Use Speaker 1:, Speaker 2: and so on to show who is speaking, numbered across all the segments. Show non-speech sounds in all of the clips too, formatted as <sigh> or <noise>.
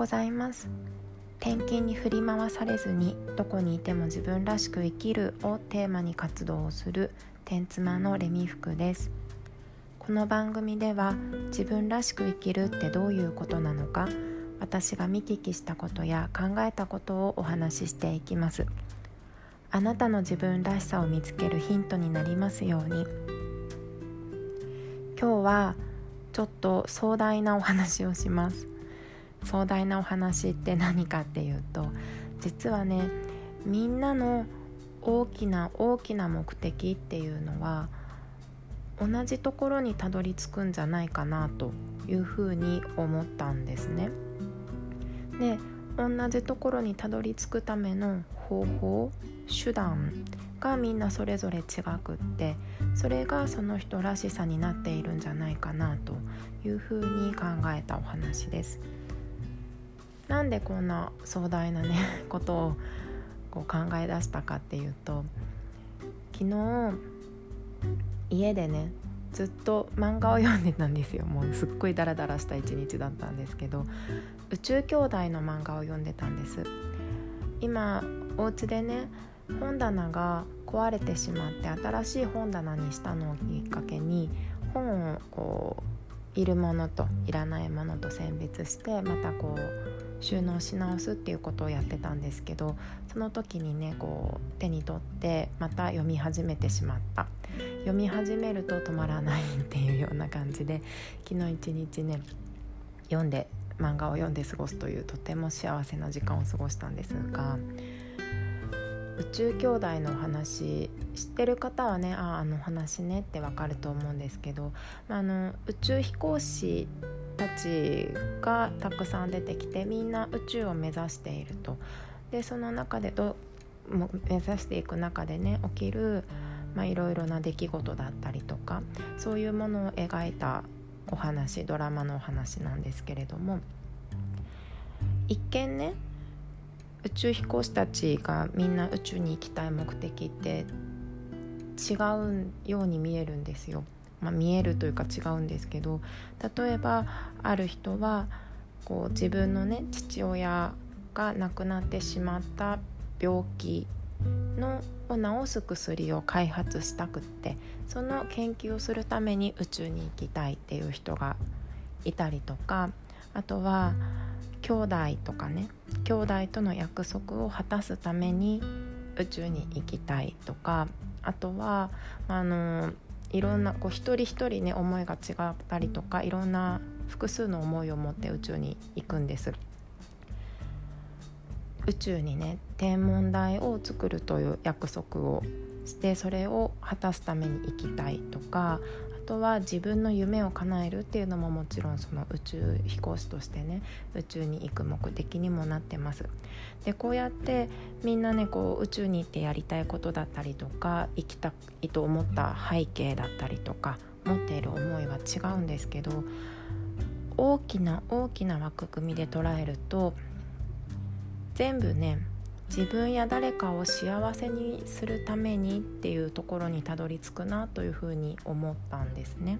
Speaker 1: ございます。転勤に振り回されずにどこにいても自分らしく生きるをテーマに活動をする天妻のレミ服です。この番組では自分らしく生きるってどういうことなのか私が見聞きしたことや考えたことをお話ししていきます。あなたの自分らしさを見つけるヒントになりますように。今日はちょっと壮大なお話をします。壮大なお話って何かっていうと実はねみんなの大きな大きな目的っていうのは同じところにたどり着くんじゃないかなというふうに思ったんですね。で同じところにたどり着くための方法手段がみんなそれぞれ違くってそれがその人らしさになっているんじゃないかなというふうに考えたお話です。なんでこんな壮大なね <laughs> ことをこう考え出したかっていうと昨日家でねずっと漫画を読んでたんですよ。もうすっごいダラダラした一日だったんですけど宇宙兄弟の漫画を読んでたんです。今お家でね本棚が壊れてしまって新しい本棚にしたのをきっかけに本をこういるものといらないものと選別してまたこう収納し直すっていうことをやってたんですけどその時にねこう手に取ってまた読み始めてしまった。読み始めると止まらないっていうような感じで昨日一日ね読んで漫画を読んで過ごすというとても幸せな時間を過ごしたんですが宇宙兄弟のお話知ってる方はねああの話ねってわかると思うんですけど、まあ、あの宇宙飛行士たちがたくさん出てきてみんな宇宙を目指しているとでその中でど目指していく中でね起きるいろいろな出来事だったりとかそういうものを描いたお話ドラマのお話なんですけれども一見ね宇宙飛行士たちがみんな宇宙に行きたい目的って違うように見えるんですよ。まあ、見えるというか違うんですけど例えばある人はこう自分のね父親が亡くなってしまった病気のを治す薬を開発したくってその研究をするために宇宙に行きたいっていう人がいたりとかあとは兄弟とかね兄弟との約束を果たすために宇宙に行きたいとかあとはあのいろんなこう一人一人ね思いが違ったりとかいろんな複数の思いを持って宇宙に行くんです。宇宙にね天文台を作るという約束をしてそれを果たすために行きたいとかとは自分の夢を叶えるっていうのももちろんその宇宙飛行士としてね宇宙に行く目的にもなってます。でこうやってみんなねこう宇宙に行ってやりたいことだったりとか行きたいと思った背景だったりとか持っている思いは違うんですけど大きな大きな枠組みで捉えると全部ね自分や誰かを幸せにするためにっていうところにたどり着くなというふうに思ったんですね。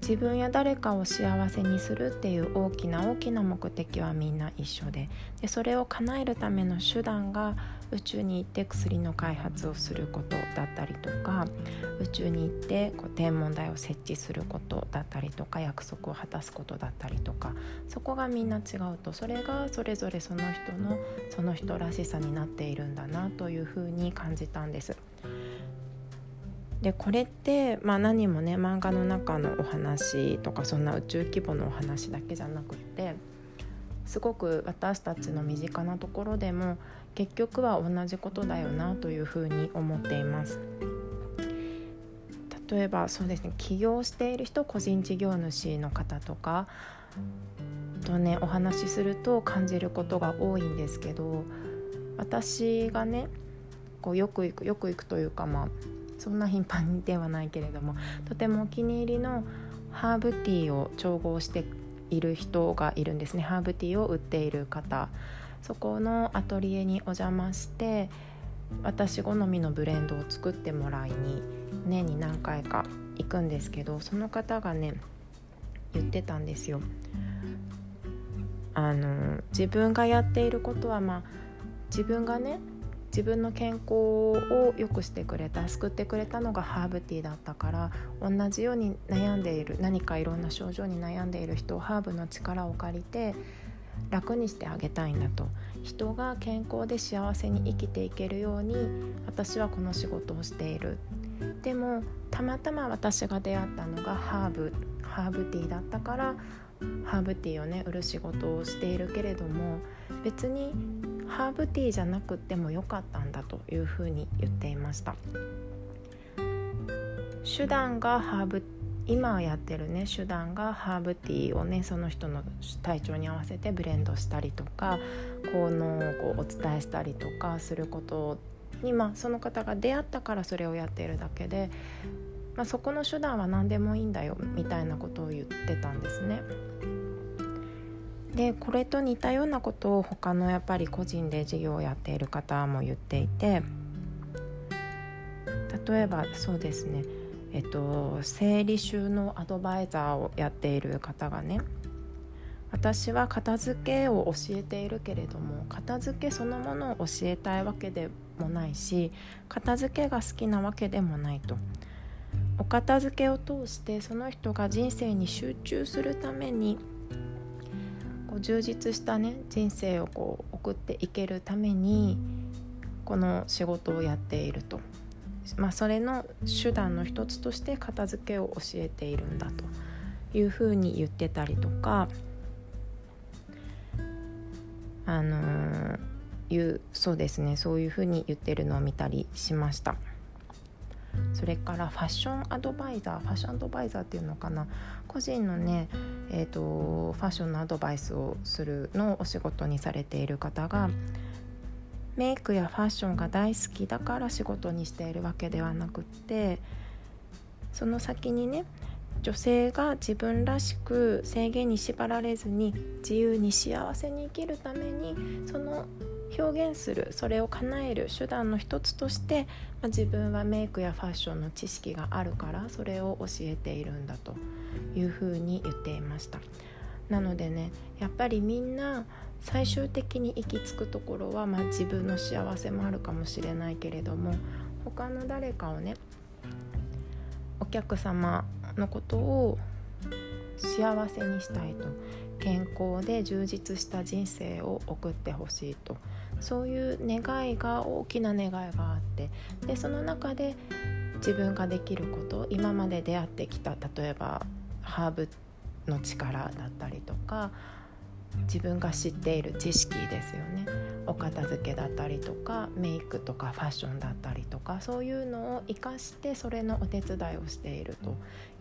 Speaker 1: 自分や誰かを幸せにするっていう大きな大きな目的はみんな一緒ででそれを叶えるための手段が宇宙に行って薬の開発をすることだったりとか宇宙に行ってこう天文台を設置することだったりとか約束を果たすことだったりとかそこがみんな違うとそれがそれぞれその人のその人らしさになっているんだなというふうに感じたんです。でこれって、まあ、何もね漫画の中のお話とかそんな宇宙規模のお話だけじゃなくってすごく私たちの身近なところでも結局は同じことだよなというふうに思っています。例えばそうですね起業している人個人事業主の方とかとねお話しすると感じることが多いんですけど私がねこうよく行くよく行くというかまあそんな頻繁にではないけれどもとてもお気に入りのハーブティーを調合している人がいるんですねハーブティーを売っている方そこのアトリエにお邪魔して私好みのブレンドを作ってもらいに年に何回か行くんですけどその方がね言ってたんですよ。あの自分がやっていることはまあ自分がね自分の健康を良くしてくれた救ってくれたのがハーブティーだったから同じように悩んでいる何かいろんな症状に悩んでいる人をハーブの力を借りて楽にしてあげたいんだと。人が健康で幸せに生きていけるように私はこの仕事をしている。でもたまたま私が出会ったのがハーブハーブティーだったからハーブティーをね売る仕事をしているけれども別にハーブティーじゃなくてもよかったんだというふうに言っていました。手段がハーブ今やってるね手段がハーブティーをねその人の体調に合わせてブレンドしたりとか効能をこうお伝えしたりとかすることに、まあ、その方が出会ったからそれをやっているだけで、まあ、そこの手段は何でもいいんだよみたいなことを言ってたんですね。でこれと似たようなことを他のやっぱり個人で事業をやっている方も言っていて例えばそうですねえっと整理収納アドバイザーをやっている方がね私は片付けを教えているけれども片付けそのものを教えたいわけでもないし片付けが好きなわけでもないと。お片付けを通してその人が人生に集中するためにこう充実したね人生をこう送っていけるためにこの仕事をやっていると、まあ、それの手段の一つとして片付けを教えているんだというふうに言ってたりとかあのー、いうそうですね。そういうふうに言ってるのを見たりしました。それからファッションアドバイザーファッションアドバイザーっていうのかな。個人のね、えーと、ファッションのアドバイスをするのをお仕事にされている方がメイクやファッションが大好きだから仕事にしているわけではなくってその先にね女性が自分らしく制限に縛られずに自由に幸せに生きるためにその表現するそれを叶える手段の一つとして、まあ、自分はメイクやファッションの知識があるからそれを教えているんだというふうに言っていました。なのでねやっぱりみんな最終的に行き着くところは、まあ、自分の幸せもあるかもしれないけれども他の誰かをねお客様のことを幸せにしたいと健康で充実した人生を送ってほしいとそういう願いが大きな願いがあってでその中で自分ができること今まで出会ってきた例えばハーブの力だったりとか自分が知っている知識ですよねお片付けだったりとかメイクとかファッションだったりとかそういうのを生かしてそれのお手伝いをしていると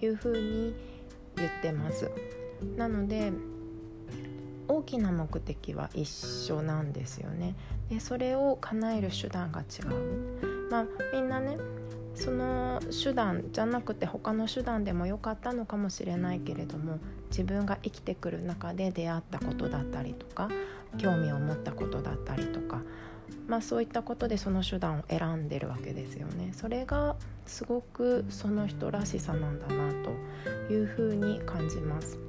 Speaker 1: いうふうに言ってます。なので大きな目的は一緒なんですよね。でそれを叶える手段が違う。まあみんなねその手段じゃなくて他の手段でもよかったのかもしれないけれども自分が生きてくる中で出会ったことだったりとか興味を持ったことだったりとか、まあ、そういったことでその手段を選んでるわけですよね。それがすごくその人らしさなんだなというふうに感じます。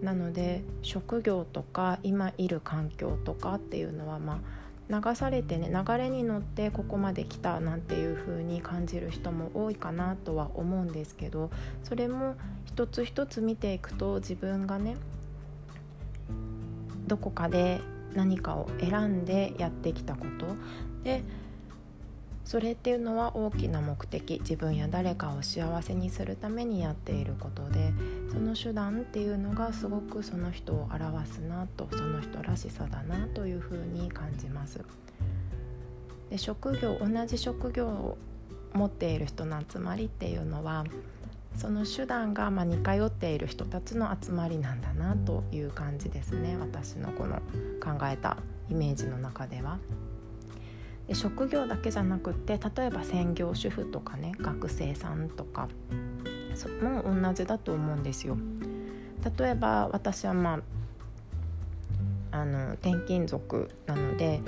Speaker 1: なので職業とか今いる環境とかっていうのはまあ流されてね流れに乗ってここまで来たなんていう風に感じる人も多いかなとは思うんですけどそれも一つ一つ見ていくと自分がねどこかで何かを選んでやってきたこと。でそれっていうのは大きな目的自分や誰かを幸せにするためにやっていることでその手段っていうのがすごくその人を表すなとその人らしさだなというふうに感じます。で職業同じ職業を持っている人の集まりっていうのはその手段がま似通っている人たちの集まりなんだなという感じですね私のこの考えたイメージの中では。で職業だけじゃなくって例えば専業主婦とかね学生さんとかも同じだと思うんですよ。例えば私はまああの転勤族なので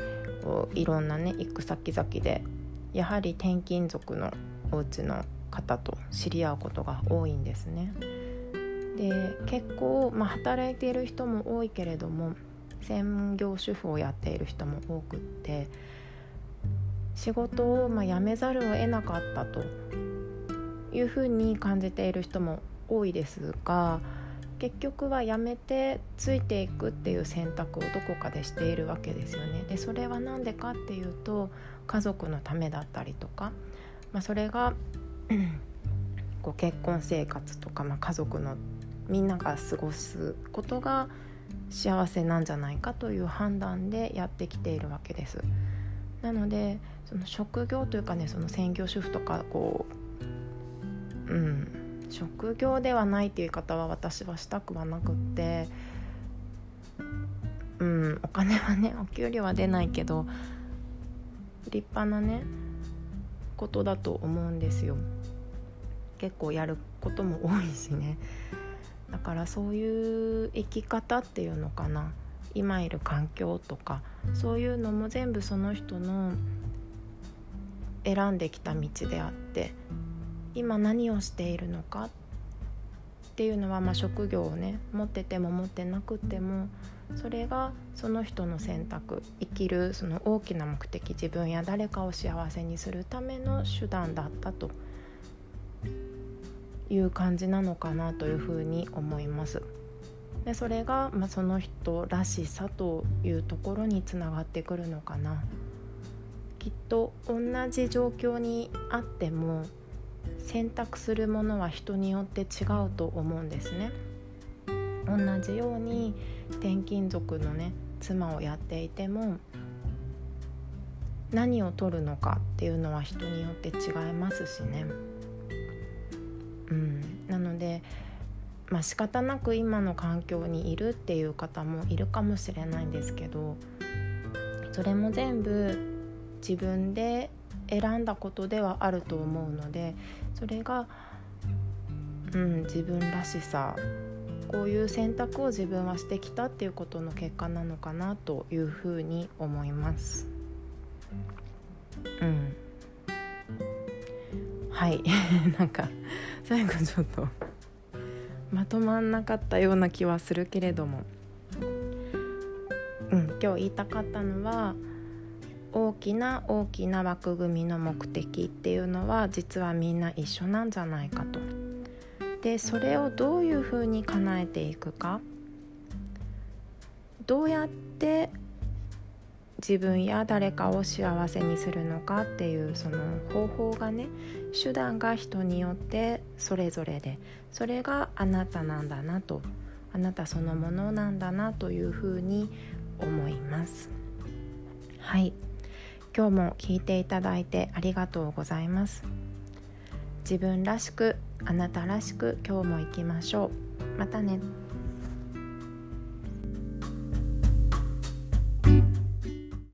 Speaker 1: こういろんなね行く先々でやはり転勤族のお家の方と知り合うことが多いんですね。で結構、まあ、働いている人も多いけれども専業主婦をやっている人も多くって仕事をま辞めざるを得なかったというふうに感じている人も多いですが結局は辞めてついていくっていう選択をどこかでしているわけですよね。でそれは何でかっていうと家族のためだったりとか、まあ、それが <clears throat> こう結婚生活とか、まあ、家族のみんなが過ごすことが幸せなんじゃないかという判断でやってきているわけです。なのでその職業というかねその専業主婦とかこううん職業ではないっていう言い方は私はしたくはなくってうんお金はねお給料は出ないけど立派なねことだと思うんですよ。結構やることも多いしね。だからそういう生き方っていうのかな。今いる環境とかそういうのも全部その人の選んできた道であって今何をしているのかっていうのは、まあ、職業をね持ってても持ってなくてもそれがその人の選択生きるその大きな目的自分や誰かを幸せにするための手段だったという感じなのかなというふうに思います。でそれが、まあ、その人らしさというところにつながってくるのかな。きっと同じ状況にあっても選択するものは人によって違うと思うんですね。同じように転勤族のね妻をやっていても何を取るのかっていうのは人によって違いますしね。うん、なのでまあ仕方なく今の環境にいるっていう方もいるかもしれないんですけどそれも全部自分で選んだことではあると思うのでそれが、うん、自分らしさこういう選択を自分はしてきたっていうことの結果なのかなというふうに思います。うんはい <laughs> なんか最後ちょっとまとまんなかったような気はするけれども、うん、今日言いたかったのは大きな大きな枠組みの目的っていうのは実はみんな一緒なんじゃないかと。でそれをどういうふうに叶えていくかどうやって自分や誰かを幸せにするのかっていうその方法がね手段が人によってそれぞれでそれがあなたなんだなとあなたそのものなんだなというふうに思います。はい。今日も聞いていただいてありがとうございます。自分らしくあなたらしく今日も行きましょう。またね。